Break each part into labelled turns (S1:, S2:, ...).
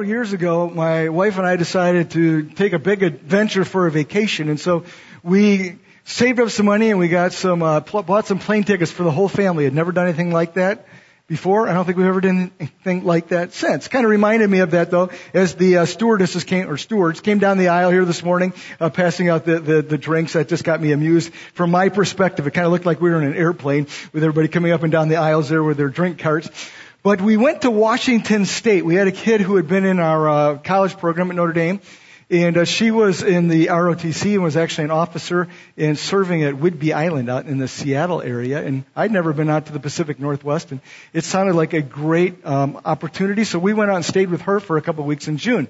S1: several years ago, my wife and I decided to take a big adventure for a vacation, and so we saved up some money and we got some, uh, pl- bought some plane tickets for the whole family. Had never done anything like that before. I don't think we've ever done anything like that since. Kind of reminded me of that though, as the uh, stewardesses came or stewards came down the aisle here this morning, uh, passing out the, the the drinks. That just got me amused. From my perspective, it kind of looked like we were in an airplane with everybody coming up and down the aisles there with their drink carts. But we went to Washington State. We had a kid who had been in our uh, college program at Notre Dame. And uh, she was in the ROTC and was actually an officer and serving at Whidbey Island out in the Seattle area. And I'd never been out to the Pacific Northwest, and it sounded like a great um, opportunity. So we went out and stayed with her for a couple of weeks in June.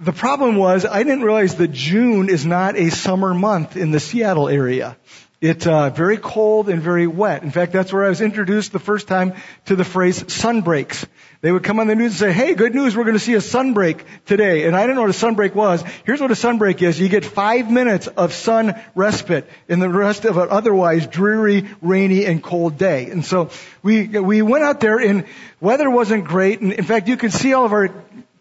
S1: The problem was I didn't realize that June is not a summer month in the Seattle area. It's uh, very cold and very wet. In fact, that's where I was introduced the first time to the phrase sunbreaks. They would come on the news and say, hey, good news, we're going to see a sunbreak today. And I didn't know what a sunbreak was. Here's what a sunbreak is. You get five minutes of sun respite in the rest of an otherwise dreary, rainy, and cold day. And so we, we went out there and weather wasn't great. And in fact, you can see all of our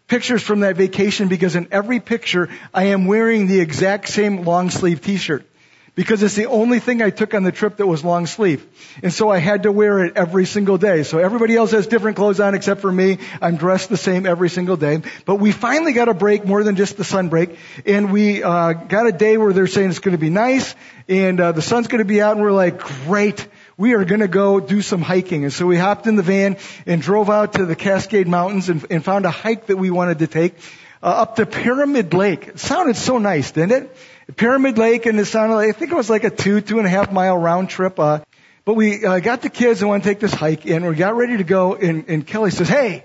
S1: pictures from that vacation because in every picture I am wearing the exact same long sleeve t-shirt because it's the only thing I took on the trip that was long sleeve. And so I had to wear it every single day. So everybody else has different clothes on except for me. I'm dressed the same every single day. But we finally got a break more than just the sun break. And we uh, got a day where they're saying it's going to be nice and uh, the sun's going to be out and we're like, great. We are going to go do some hiking. And so we hopped in the van and drove out to the Cascade Mountains and, and found a hike that we wanted to take uh, up to Pyramid Lake. It sounded so nice, didn't it? Pyramid Lake and it sounded like, I think it was like a two, two and a half mile round trip. Uh, but we uh, got the kids and want to take this hike and we got ready to go and, and Kelly says, hey,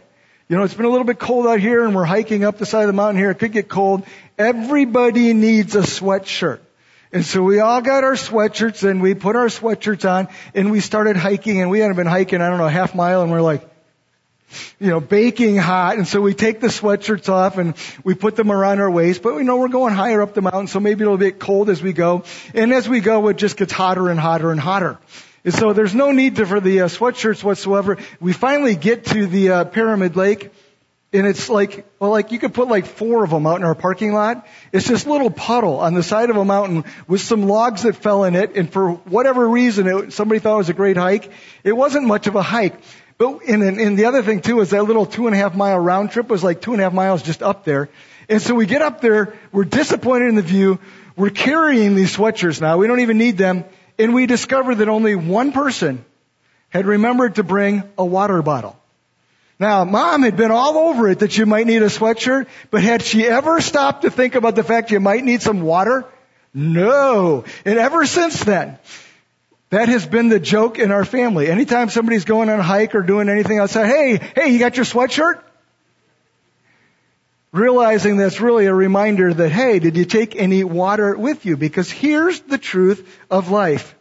S1: you know, it's been a little bit cold out here and we're hiking up the side of the mountain here. It could get cold. Everybody needs a sweatshirt. And so we all got our sweatshirts and we put our sweatshirts on and we started hiking and we hadn't been hiking, I don't know, a half mile and we're like, you know, baking hot. And so we take the sweatshirts off and we put them around our waist. But we know we're going higher up the mountain, so maybe it'll get cold as we go. And as we go, it just gets hotter and hotter and hotter. And so there's no need to, for the uh, sweatshirts whatsoever. We finally get to the uh, Pyramid Lake. And it's like, well, like you could put like four of them out in our parking lot. It's this little puddle on the side of a mountain with some logs that fell in it. And for whatever reason, it, somebody thought it was a great hike. It wasn't much of a hike. But and, and the other thing too is that little two and a half mile round trip was like two and a half miles just up there. And so we get up there, we're disappointed in the view, we're carrying these sweatshirts now, we don't even need them, and we discover that only one person had remembered to bring a water bottle. Now, mom had been all over it that you might need a sweatshirt, but had she ever stopped to think about the fact you might need some water? No. And ever since then, that has been the joke in our family. Anytime somebody's going on a hike or doing anything outside, hey, hey, you got your sweatshirt? Realizing that's really a reminder that, hey, did you take any water with you? Because here's the truth of life.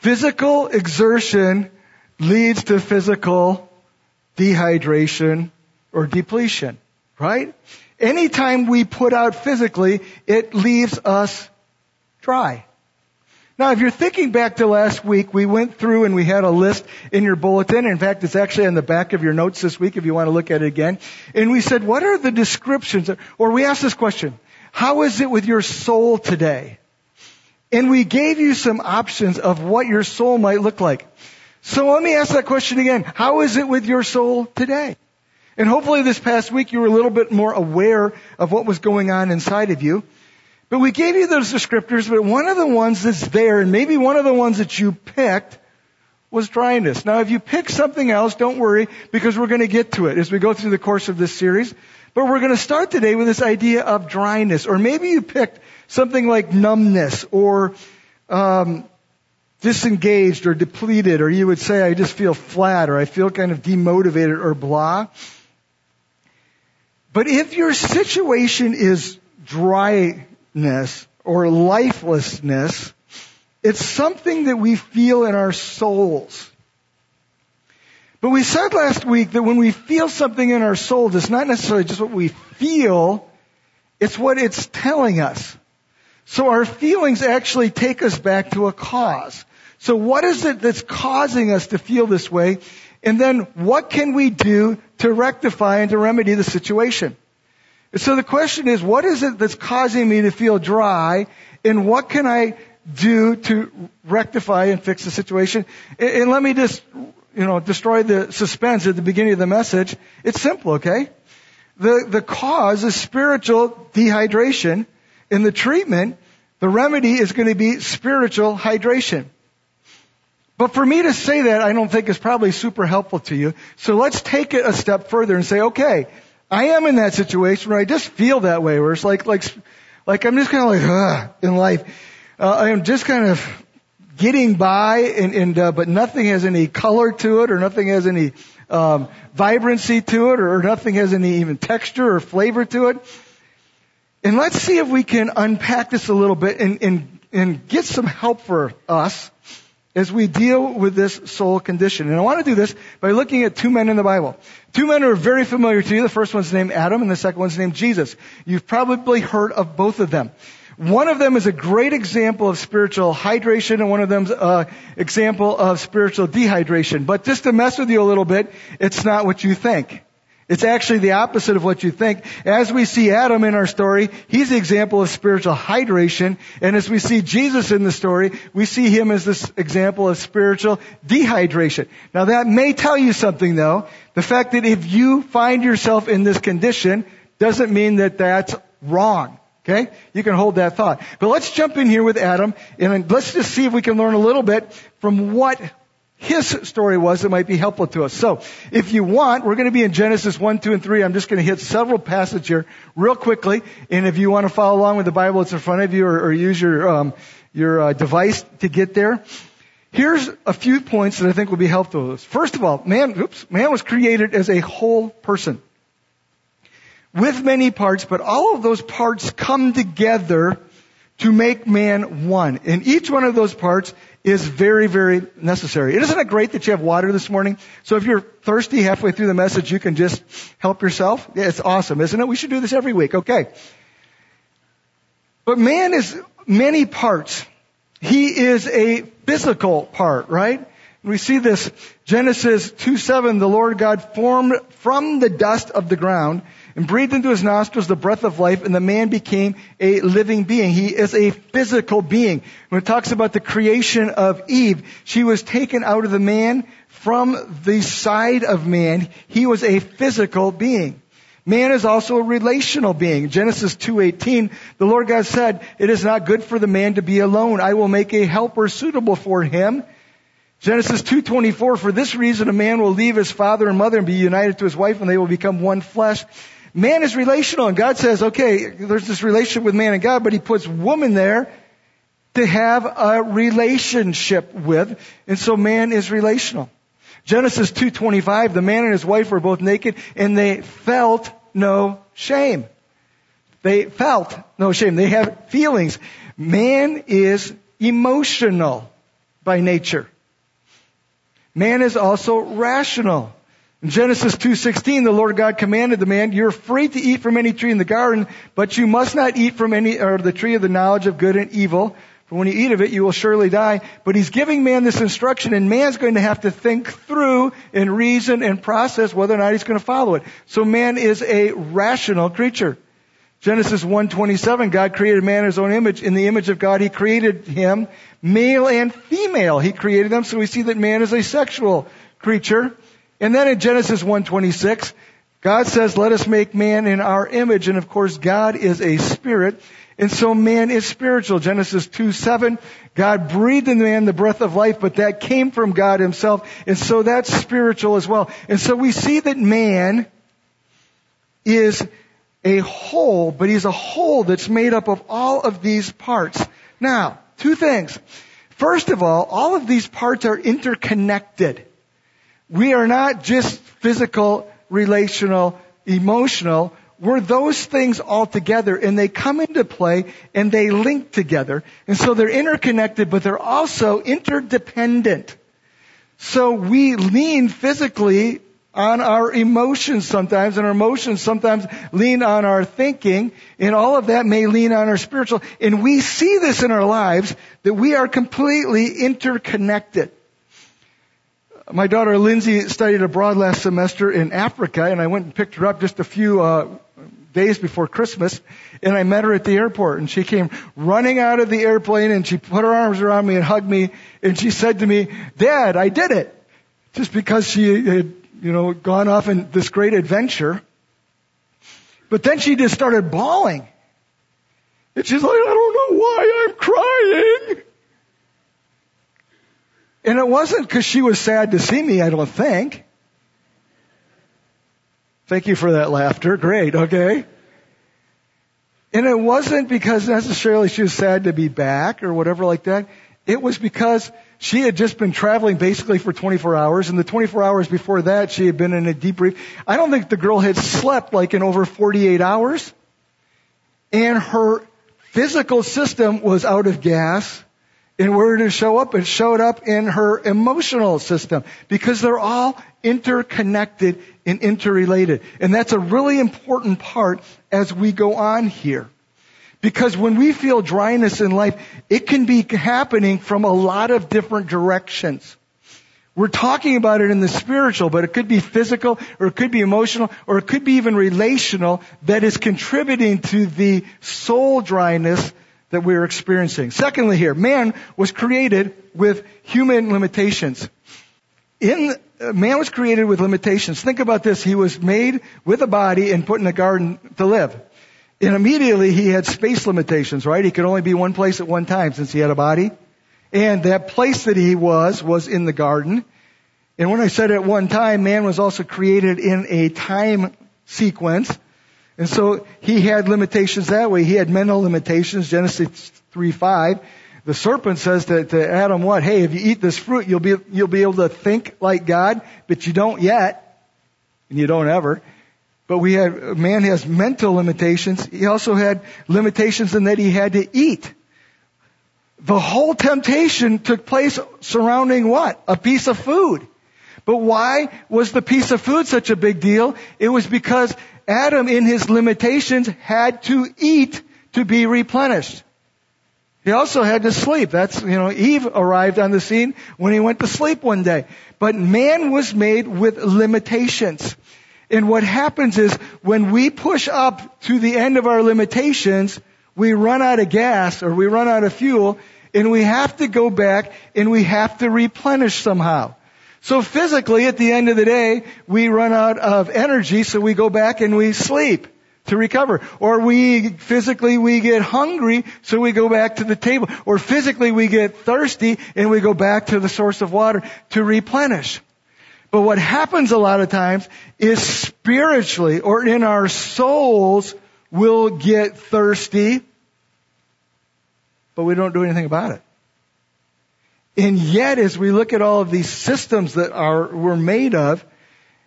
S1: Physical exertion leads to physical dehydration or depletion, right? Anytime we put out physically, it leaves us dry. Now, if you're thinking back to last week, we went through and we had a list in your bulletin. In fact, it's actually on the back of your notes this week if you want to look at it again. And we said, what are the descriptions? Or we asked this question, how is it with your soul today? And we gave you some options of what your soul might look like. So let me ask that question again. How is it with your soul today? And hopefully this past week you were a little bit more aware of what was going on inside of you. But we gave you those descriptors, but one of the ones that's there, and maybe one of the ones that you picked, was dryness. Now, if you pick something else, don't worry, because we're going to get to it as we go through the course of this series. But we're going to start today with this idea of dryness, or maybe you picked something like numbness, or um, disengaged, or depleted, or you would say, I just feel flat, or I feel kind of demotivated, or blah. But if your situation is dry or lifelessness, it's something that we feel in our souls. But we said last week that when we feel something in our souls, it's not necessarily just what we feel, it's what it's telling us. So our feelings actually take us back to a cause. So what is it that's causing us to feel this way? And then what can we do to rectify and to remedy the situation? So the question is, what is it that's causing me to feel dry and what can I do to rectify and fix the situation? And let me just, you know, destroy the suspense at the beginning of the message. It's simple, okay? The, the cause is spiritual dehydration and the treatment, the remedy is going to be spiritual hydration. But for me to say that, I don't think is probably super helpful to you. So let's take it a step further and say, okay, I am in that situation where I just feel that way, where it's like, like, like I'm just kind of like, Ugh, in life. Uh, I am just kind of getting by and, and uh, but nothing has any color to it or nothing has any, um, vibrancy to it or, or nothing has any even texture or flavor to it. And let's see if we can unpack this a little bit and, and, and get some help for us as we deal with this soul condition. And I want to do this by looking at two men in the Bible. Two men are very familiar to you. The first one's named Adam and the second one's named Jesus. You've probably heard of both of them. One of them is a great example of spiritual hydration and one of them's an example of spiritual dehydration. But just to mess with you a little bit, it's not what you think. It's actually the opposite of what you think. As we see Adam in our story, he's the example of spiritual hydration. And as we see Jesus in the story, we see him as this example of spiritual dehydration. Now that may tell you something though. The fact that if you find yourself in this condition doesn't mean that that's wrong. Okay? You can hold that thought. But let's jump in here with Adam and let's just see if we can learn a little bit from what his story was that might be helpful to us. So, if you want, we're going to be in Genesis 1, 2, and 3. I'm just going to hit several passages here real quickly. And if you want to follow along with the Bible, it's in front of you or, or use your, um, your uh, device to get there. Here's a few points that I think will be helpful to us. First of all, man, oops, man was created as a whole person. With many parts, but all of those parts come together to make man one. And each one of those parts is very, very necessary. Isn't it great that you have water this morning? So if you're thirsty halfway through the message, you can just help yourself. Yeah, it's awesome, isn't it? We should do this every week. Okay. But man is many parts. He is a physical part, right? We see this Genesis 2 7, the Lord God formed from the dust of the ground and breathed into his nostrils the breath of life, and the man became a living being. He is a physical being. When it talks about the creation of Eve, she was taken out of the man from the side of man. He was a physical being. Man is also a relational being. Genesis 2:18, the Lord God said, "It is not good for the man to be alone. I will make a helper suitable for him." Genesis 2:24, for this reason a man will leave his father and mother and be united to his wife and they will become one flesh. Man is relational and God says, okay, there's this relationship with man and God, but he puts woman there to have a relationship with. And so man is relational. Genesis 2.25, the man and his wife were both naked and they felt no shame. They felt no shame. They have feelings. Man is emotional by nature. Man is also rational. In Genesis 2:16, the Lord God commanded the man, "You're free to eat from any tree in the garden, but you must not eat from any or the tree of the knowledge of good and evil, for when you eat of it, you will surely die." But he's giving man this instruction, and man's going to have to think through and reason and process whether or not he's going to follow it. So man is a rational creature. Genesis 1:27, God created man in his own image. In the image of God, he created him, male and female. He created them, so we see that man is a sexual creature. And then in Genesis 1:26, God says, "Let us make man in our image." And of course, God is a spirit, and so man is spiritual. Genesis 2:7, God breathed in man the breath of life, but that came from God himself, and so that's spiritual as well. And so we see that man is a whole, but he's a whole that's made up of all of these parts. Now, two things. First of all, all of these parts are interconnected. We are not just physical, relational, emotional. We're those things all together and they come into play and they link together. And so they're interconnected, but they're also interdependent. So we lean physically on our emotions sometimes, and our emotions sometimes lean on our thinking, and all of that may lean on our spiritual. And we see this in our lives that we are completely interconnected my daughter Lindsay studied abroad last semester in Africa, and I went and picked her up just a few uh, days before Christmas, and I met her at the airport, and she came running out of the airplane, and she put her arms around me and hugged me, and she said to me, "Dad, I did it," just because she had, you know, gone off in this great adventure. But then she just started bawling. And she's like, I don't know why I'm crying. And it wasn't because she was sad to see me, I don't think. Thank you for that laughter. Great, okay. And it wasn't because necessarily she was sad to be back or whatever like that. It was because she had just been traveling basically for 24 hours, and the 24 hours before that, she had been in a debrief. I don't think the girl had slept like in over 48 hours. And her physical system was out of gas. And where it show up? It showed up in her emotional system because they're all interconnected and interrelated. And that's a really important part as we go on here. Because when we feel dryness in life, it can be happening from a lot of different directions. We're talking about it in the spiritual, but it could be physical, or it could be emotional, or it could be even relational that is contributing to the soul dryness that we're experiencing. Secondly here, man was created with human limitations. In, uh, man was created with limitations. Think about this. He was made with a body and put in a garden to live. And immediately he had space limitations, right? He could only be one place at one time since he had a body. And that place that he was, was in the garden. And when I said at one time, man was also created in a time sequence. And so he had limitations that way. He had mental limitations, Genesis 3 5. The serpent says to, to Adam, what? Hey, if you eat this fruit, you'll be, you'll be able to think like God, but you don't yet. And you don't ever. But we had, man has mental limitations. He also had limitations in that he had to eat. The whole temptation took place surrounding what? A piece of food. But why was the piece of food such a big deal? It was because Adam in his limitations had to eat to be replenished. He also had to sleep. That's, you know, Eve arrived on the scene when he went to sleep one day. But man was made with limitations. And what happens is when we push up to the end of our limitations, we run out of gas or we run out of fuel and we have to go back and we have to replenish somehow. So physically at the end of the day, we run out of energy so we go back and we sleep to recover. Or we, physically we get hungry so we go back to the table. Or physically we get thirsty and we go back to the source of water to replenish. But what happens a lot of times is spiritually or in our souls we'll get thirsty, but we don't do anything about it. And yet as we look at all of these systems that are, we're made of,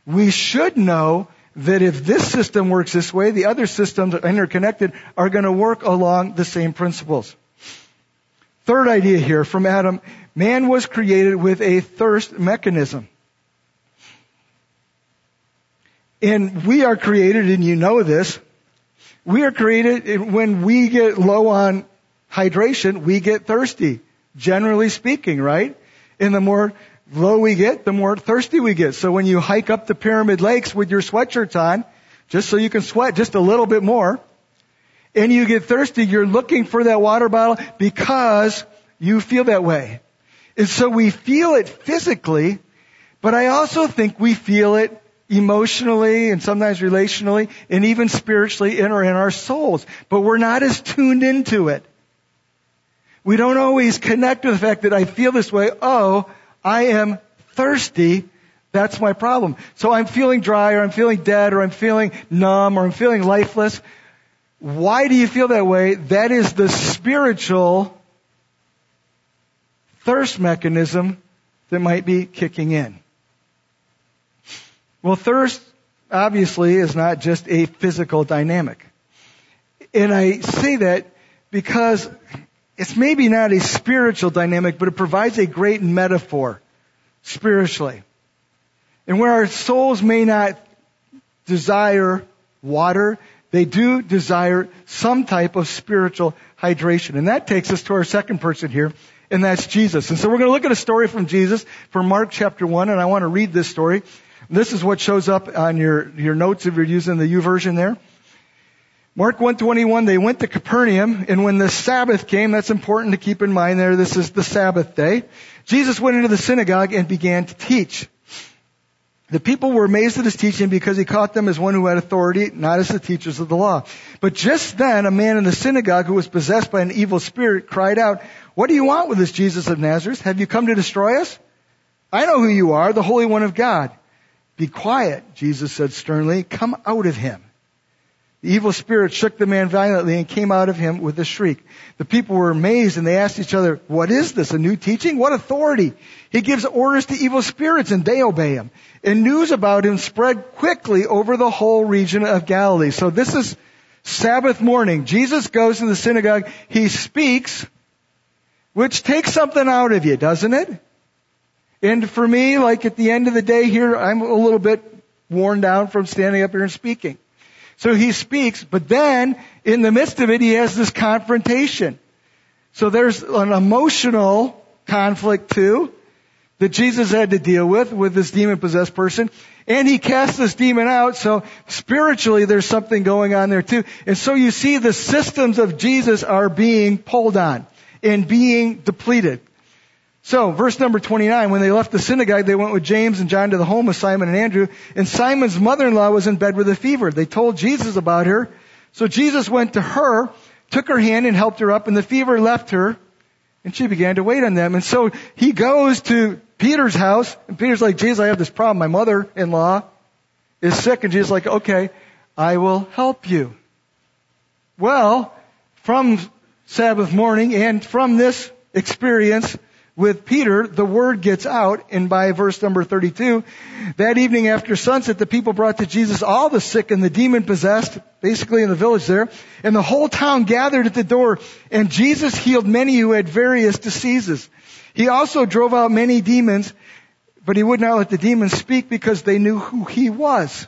S1: we should know that if this system works this way, the other systems that are interconnected are going to work along the same principles. Third idea here from Adam, man was created with a thirst mechanism. And we are created, and you know this, we are created when we get low on hydration, we get thirsty. Generally speaking, right? And the more low we get, the more thirsty we get. So when you hike up the pyramid lakes with your sweatshirts on, just so you can sweat just a little bit more, and you get thirsty, you're looking for that water bottle because you feel that way. And so we feel it physically, but I also think we feel it emotionally and sometimes relationally and even spiritually in or in our souls. But we're not as tuned into it. We don't always connect with the fact that I feel this way. Oh, I am thirsty. That's my problem. So I'm feeling dry or I'm feeling dead or I'm feeling numb or I'm feeling lifeless. Why do you feel that way? That is the spiritual thirst mechanism that might be kicking in. Well, thirst obviously is not just a physical dynamic. And I say that because it's maybe not a spiritual dynamic, but it provides a great metaphor spiritually. And where our souls may not desire water, they do desire some type of spiritual hydration. And that takes us to our second person here, and that's Jesus. And so we're going to look at a story from Jesus from Mark chapter 1, and I want to read this story. This is what shows up on your, your notes if you're using the YouVersion there. Mark 121, they went to Capernaum, and when the Sabbath came, that's important to keep in mind there, this is the Sabbath day, Jesus went into the synagogue and began to teach. The people were amazed at his teaching because he caught them as one who had authority, not as the teachers of the law. But just then, a man in the synagogue who was possessed by an evil spirit cried out, What do you want with this Jesus of Nazareth? Have you come to destroy us? I know who you are, the Holy One of God. Be quiet, Jesus said sternly. Come out of him. The evil spirit shook the man violently and came out of him with a shriek. The people were amazed and they asked each other, what is this? A new teaching? What authority? He gives orders to evil spirits and they obey him. And news about him spread quickly over the whole region of Galilee. So this is Sabbath morning. Jesus goes to the synagogue. He speaks, which takes something out of you, doesn't it? And for me, like at the end of the day here, I'm a little bit worn down from standing up here and speaking. So he speaks, but then in the midst of it, he has this confrontation. So there's an emotional conflict too that Jesus had to deal with, with this demon possessed person. And he cast this demon out, so spiritually there's something going on there too. And so you see the systems of Jesus are being pulled on and being depleted. So, verse number 29, when they left the synagogue, they went with James and John to the home of Simon and Andrew, and Simon's mother-in-law was in bed with a fever. They told Jesus about her. So Jesus went to her, took her hand and helped her up, and the fever left her, and she began to wait on them. And so he goes to Peter's house, and Peter's like, Jesus, I have this problem. My mother-in-law is sick, and Jesus is like, okay, I will help you. Well, from Sabbath morning and from this experience, with Peter, the word gets out, and by verse number 32, that evening after sunset, the people brought to Jesus all the sick and the demon possessed, basically in the village there, and the whole town gathered at the door, and Jesus healed many who had various diseases. He also drove out many demons, but he would not let the demons speak because they knew who he was.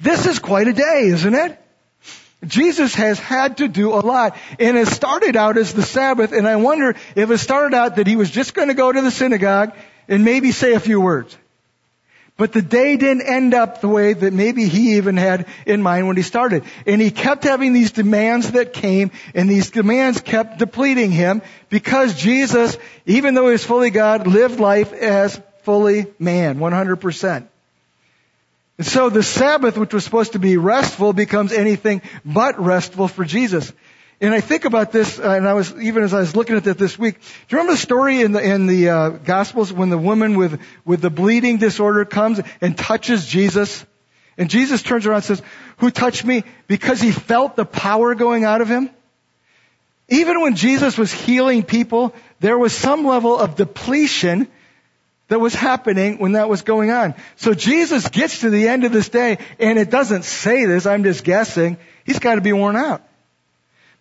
S1: This is quite a day, isn't it? Jesus has had to do a lot. And it started out as the Sabbath, and I wonder if it started out that he was just going to go to the synagogue and maybe say a few words. But the day didn't end up the way that maybe he even had in mind when he started. And he kept having these demands that came, and these demands kept depleting him because Jesus, even though he was fully God, lived life as fully man, 100%. And so the Sabbath, which was supposed to be restful, becomes anything but restful for Jesus. And I think about this, uh, and I was even as I was looking at that this week. Do you remember the story in the in the uh, Gospels when the woman with with the bleeding disorder comes and touches Jesus, and Jesus turns around and says, "Who touched me?" Because he felt the power going out of him. Even when Jesus was healing people, there was some level of depletion that was happening when that was going on. So Jesus gets to the end of this day, and it doesn't say this, I'm just guessing, he's got to be worn out.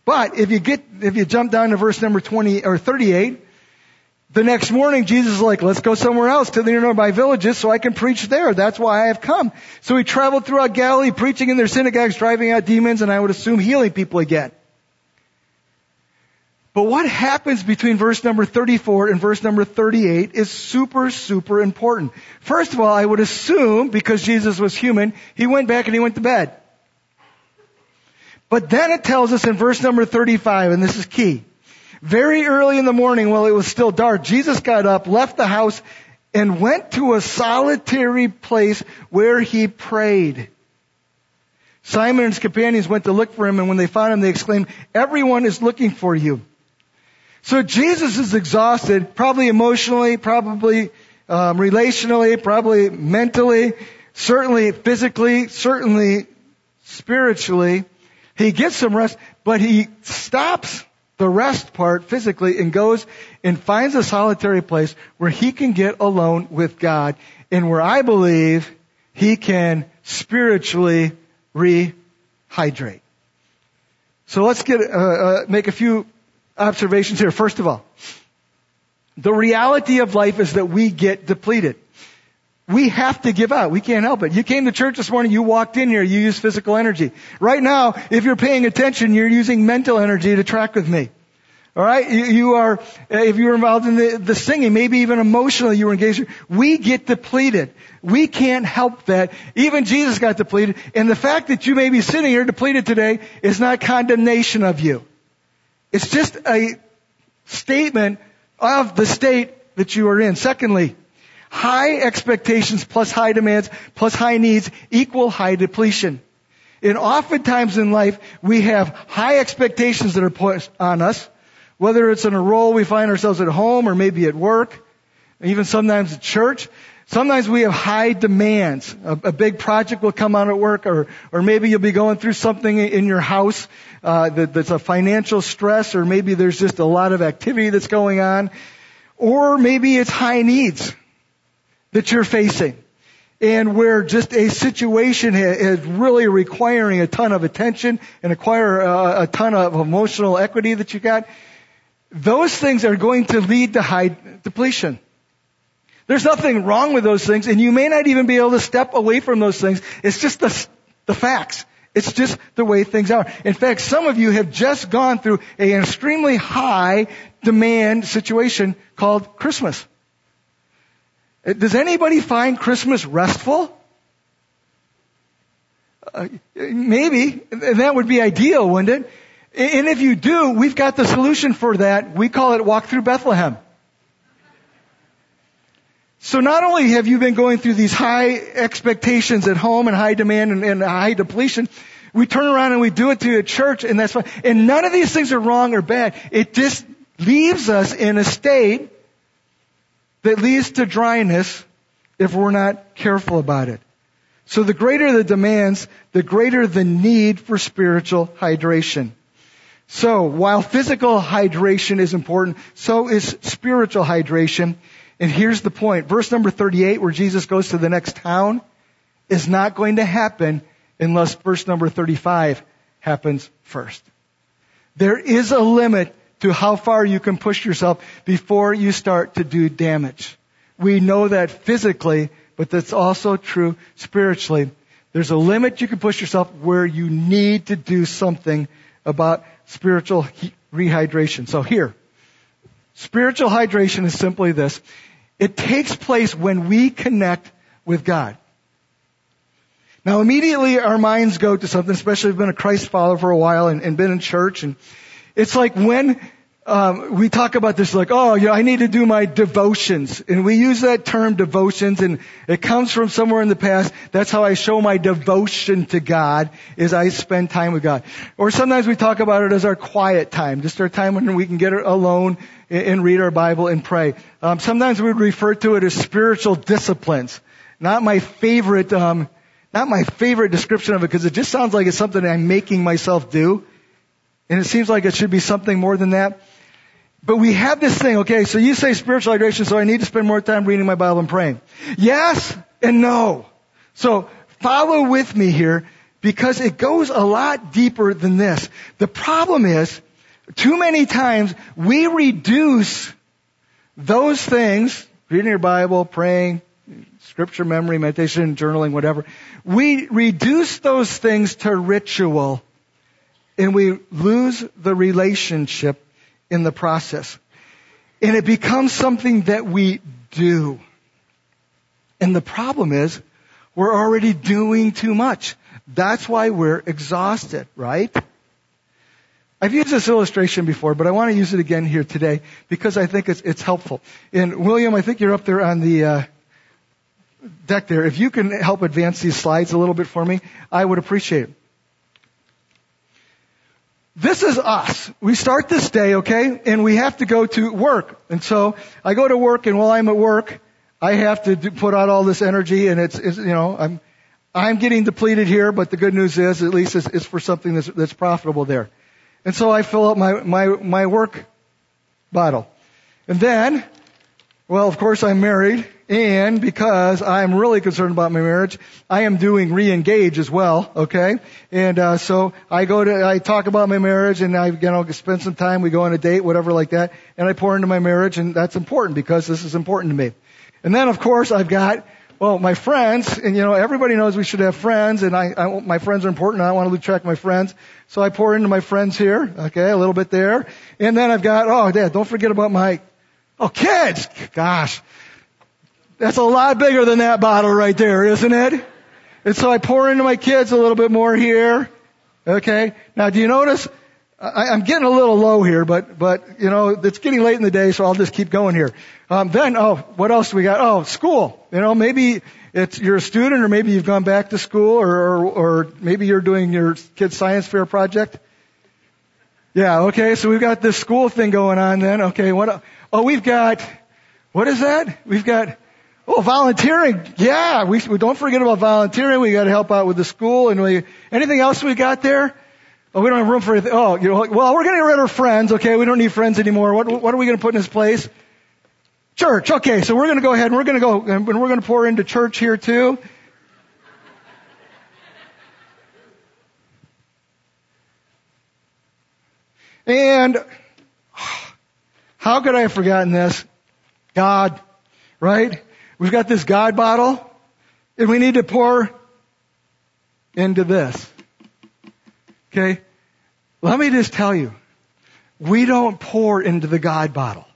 S1: But if you get, if you jump down to verse number 20 or 38, the next morning Jesus is like, let's go somewhere else to the nearby villages so I can preach there. That's why I have come. So he traveled throughout Galilee, preaching in their synagogues, driving out demons, and I would assume healing people again. But what happens between verse number 34 and verse number 38 is super, super important. First of all, I would assume, because Jesus was human, he went back and he went to bed. But then it tells us in verse number 35, and this is key. Very early in the morning, while it was still dark, Jesus got up, left the house, and went to a solitary place where he prayed. Simon and his companions went to look for him, and when they found him, they exclaimed, Everyone is looking for you. So Jesus is exhausted, probably emotionally, probably um, relationally, probably mentally, certainly physically, certainly spiritually. He gets some rest, but he stops the rest part physically and goes and finds a solitary place where he can get alone with God and where I believe he can spiritually rehydrate. So let's get uh, uh, make a few observations here. First of all, the reality of life is that we get depleted. We have to give out. We can't help it. You came to church this morning, you walked in here, you used physical energy. Right now, if you're paying attention, you're using mental energy to track with me. All right, you, you are if you were involved in the, the singing, maybe even emotionally you were engaged. We get depleted. We can't help that. Even Jesus got depleted, and the fact that you may be sitting here depleted today is not condemnation of you. It's just a statement of the state that you are in. Secondly, high expectations plus high demands plus high needs equal high depletion. And oftentimes in life, we have high expectations that are put on us, whether it's in a role we find ourselves at home or maybe at work, even sometimes at church. Sometimes we have high demands. A, a, big project will come out at work, or or maybe you'll be going through something in your house uh, that, that's a financial stress, or maybe there's just a lot of activity that's going on, or maybe it's high needs that you're facing, and where just a situation is really requiring a ton of attention and acquire a, a ton of emotional equity that you got. Those things are going to lead to high depletion. There's nothing wrong with those things, and you may not even be able to step away from those things. It's just the, the facts. It's just the way things are. In fact, some of you have just gone through an extremely high demand situation called Christmas. Uh, does anybody find Christmas restful? Uh, maybe. That would be ideal, wouldn't it? And if you do, we've got the solution for that. We call it Walk Through Bethlehem. So not only have you been going through these high expectations at home and high demand and, and high depletion, we turn around and we do it to a church and that's fine. And none of these things are wrong or bad. It just leaves us in a state that leads to dryness if we're not careful about it. So the greater the demands, the greater the need for spiritual hydration. So while physical hydration is important, so is spiritual hydration. And here's the point. Verse number 38 where Jesus goes to the next town is not going to happen unless verse number 35 happens first. There is a limit to how far you can push yourself before you start to do damage. We know that physically, but that's also true spiritually. There's a limit you can push yourself where you need to do something about spiritual rehydration. So here, spiritual hydration is simply this. It takes place when we connect with God. Now immediately our minds go to something, especially if you've been a Christ follower for a while and, and been in church and it's like when um, we talk about this like, oh, you know, I need to do my devotions, and we use that term devotions, and it comes from somewhere in the past. That's how I show my devotion to God is I spend time with God. Or sometimes we talk about it as our quiet time, just our time when we can get alone and read our Bible and pray. Um, sometimes we would refer to it as spiritual disciplines. Not my favorite, um, not my favorite description of it because it just sounds like it's something I'm making myself do. And it seems like it should be something more than that. But we have this thing, okay, so you say spiritual hydration, so I need to spend more time reading my Bible and praying. Yes and no. So follow with me here because it goes a lot deeper than this. The problem is, too many times we reduce those things, reading your Bible, praying, scripture memory, meditation, journaling, whatever, we reduce those things to ritual and we lose the relationship in the process. And it becomes something that we do. And the problem is, we're already doing too much. That's why we're exhausted, right? I've used this illustration before, but I want to use it again here today because I think it's, it's helpful. And William, I think you're up there on the uh, deck there. If you can help advance these slides a little bit for me, I would appreciate it. This is us. We start this day, okay, and we have to go to work. And so I go to work, and while I'm at work, I have to do, put out all this energy, and it's, it's, you know, I'm I'm getting depleted here, but the good news is, at least, it's, it's for something that's, that's profitable there. And so I fill up my my my work bottle, and then, well, of course, I'm married, and because I'm really concerned about my marriage, I am doing re-engage as well, okay? And, uh, so I go to, I talk about my marriage and I, you know, spend some time, we go on a date, whatever like that, and I pour into my marriage and that's important because this is important to me. And then of course I've got well, my friends, and you know, everybody knows we should have friends, and I, I my friends are important. I want to lose track of my friends, so I pour into my friends here. Okay, a little bit there, and then I've got, oh, Dad, don't forget about my, oh, kids. Gosh, that's a lot bigger than that bottle right there, isn't it? And so I pour into my kids a little bit more here. Okay. Now, do you notice? I, I'm getting a little low here, but but you know it's getting late in the day, so I'll just keep going here. Um, then, oh, what else we got? Oh, school. You know, maybe it's you're a student, or maybe you've gone back to school, or or, or maybe you're doing your kid's science fair project. Yeah. Okay. So we've got this school thing going on. Then, okay. What? Oh, we've got. What is that? We've got. Oh, volunteering. Yeah, we, we don't forget about volunteering. We got to help out with the school and we, anything else we got there? Oh, we don't have room for anything. Oh, you know, well, we're getting rid of friends. Okay, we don't need friends anymore. What, what are we going to put in his place? Church. Okay, so we're going to go ahead and we're going to go and we're going to pour into church here too. And how could I have forgotten this? God, right? We've got this God bottle, and we need to pour into this. Okay? Let me just tell you, we don't pour into the God bottle.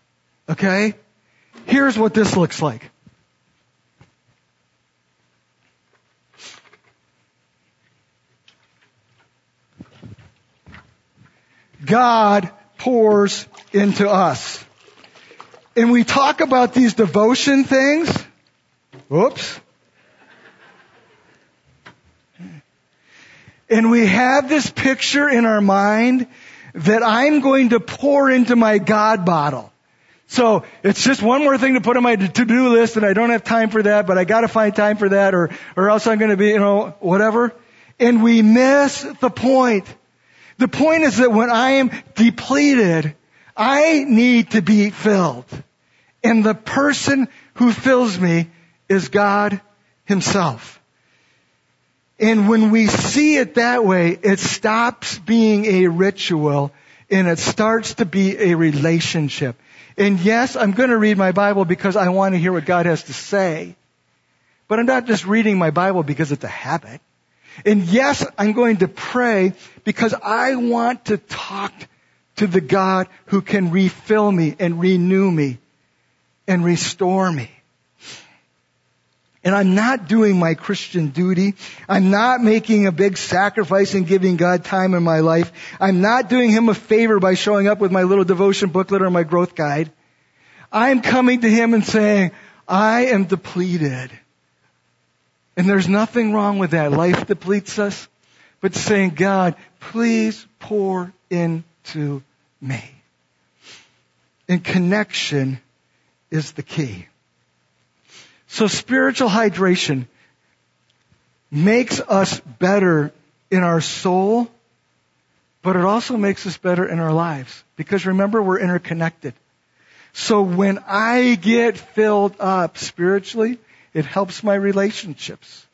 S1: Okay? Here's what this looks like. God pours into us. And we talk about these devotion things. Whoops. And we have this picture in our mind that I'm going to pour into my God bottle. So it's just one more thing to put on my to-do list and I don't have time for that, but I gotta find time for that or, or else I'm gonna be, you know, whatever. And we miss the point. The point is that when I am depleted, I need to be filled. And the person who fills me is God Himself. And when we see it that way, it stops being a ritual and it starts to be a relationship. And yes, I'm going to read my Bible because I want to hear what God has to say. But I'm not just reading my Bible because it's a habit. And yes, I'm going to pray because I want to talk to the God who can refill me and renew me and restore me and I'm not doing my Christian duty. I'm not making a big sacrifice and giving God time in my life. I'm not doing Him a favor by showing up with my little devotion booklet or my growth guide. I'm coming to Him and saying, I am depleted. And there's nothing wrong with that. Life depletes us. But saying, God, please pour into me. And connection is the key. So spiritual hydration makes us better in our soul, but it also makes us better in our lives. Because remember, we're interconnected. So when I get filled up spiritually, it helps my relationships.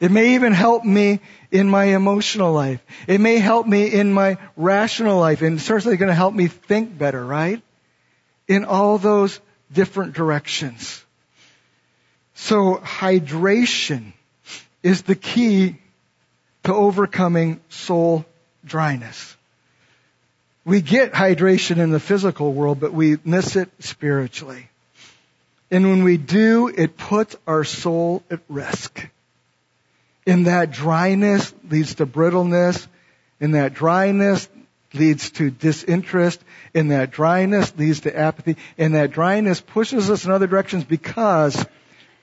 S1: It may even help me in my emotional life. It may help me in my rational life and certainly going to help me think better, right? In all those different directions. So hydration is the key to overcoming soul dryness. We get hydration in the physical world, but we miss it spiritually. And when we do, it puts our soul at risk. And that dryness leads to brittleness, and that dryness leads to disinterest, and that dryness leads to apathy, and that dryness pushes us in other directions because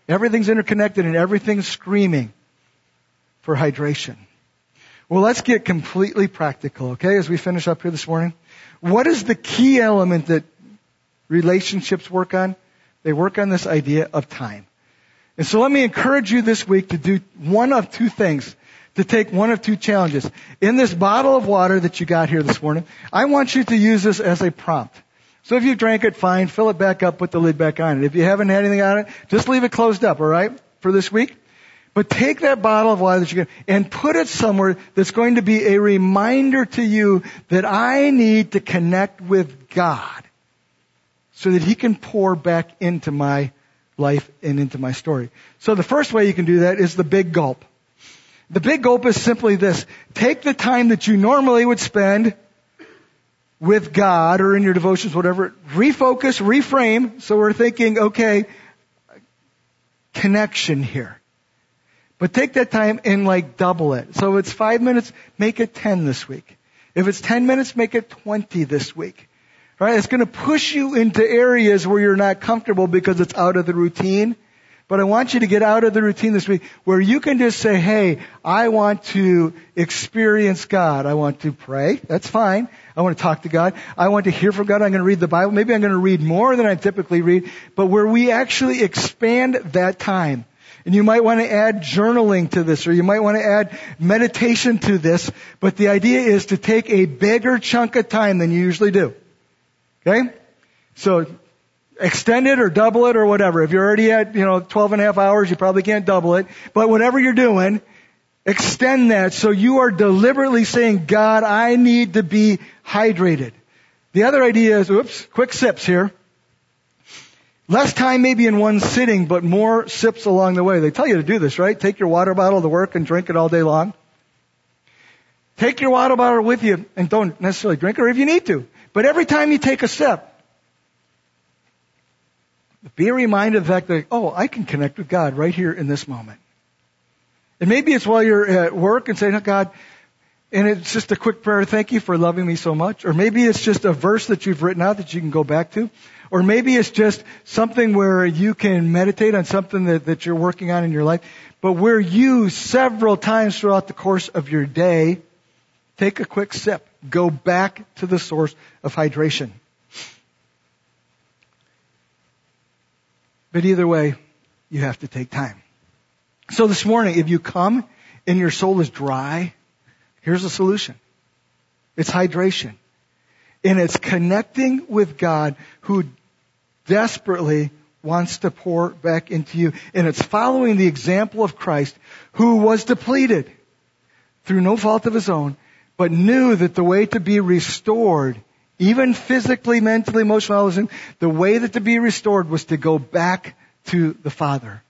S1: Everything's interconnected and everything's screaming for hydration. Well, let's get completely practical, okay, as we finish up here this morning. What is the key element that relationships work on? They work on this idea of time. And so let me encourage you this week to do one of two things, to take one of two challenges. In this bottle of water that you got here this morning, I want you to use this as a prompt. So if you drank it, fine, fill it back up, put the lid back on it. If you haven't had anything on it, just leave it closed up, alright, for this week. But take that bottle of water that you get and put it somewhere that's going to be a reminder to you that I need to connect with God so that He can pour back into my life and into my story. So the first way you can do that is the big gulp. The big gulp is simply this. Take the time that you normally would spend with God or in your devotions, whatever, refocus, reframe. So we're thinking, okay, connection here. But take that time and like double it. So if it's five minutes, make it 10 this week. If it's 10 minutes, make it 20 this week. Right? It's going to push you into areas where you're not comfortable because it's out of the routine. But I want you to get out of the routine this week where you can just say, hey, I want to experience God. I want to pray. That's fine. I want to talk to God. I want to hear from God. I'm going to read the Bible. Maybe I'm going to read more than I typically read. But where we actually expand that time. And you might want to add journaling to this, or you might want to add meditation to this. But the idea is to take a bigger chunk of time than you usually do. Okay? So extend it or double it or whatever. If you're already at, you know, 12 and a half hours, you probably can't double it. But whatever you're doing, extend that so you are deliberately saying, God, I need to be hydrated. The other idea is, oops, quick sips here. Less time maybe in one sitting, but more sips along the way. They tell you to do this, right? Take your water bottle to work and drink it all day long. Take your water bottle with you and don't necessarily drink it, or if you need to. But every time you take a sip, be reminded of the fact that, oh, I can connect with God right here in this moment. And maybe it's while you're at work and saying, oh, God, and it's just a quick prayer, thank you for loving me so much. Or maybe it's just a verse that you've written out that you can go back to. Or maybe it's just something where you can meditate on something that, that you're working on in your life. But where you several times throughout the course of your day, take a quick sip. Go back to the source of hydration. But either way, you have to take time. So this morning, if you come and your soul is dry, here's a solution. It's hydration. And it's connecting with God who desperately wants to pour back into you. And it's following the example of Christ who was depleted through no fault of his own, but knew that the way to be restored even physically, mentally, emotionally, the way that to be restored was to go back to the Father.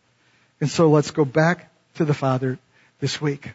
S1: And so let's go back to the Father this week.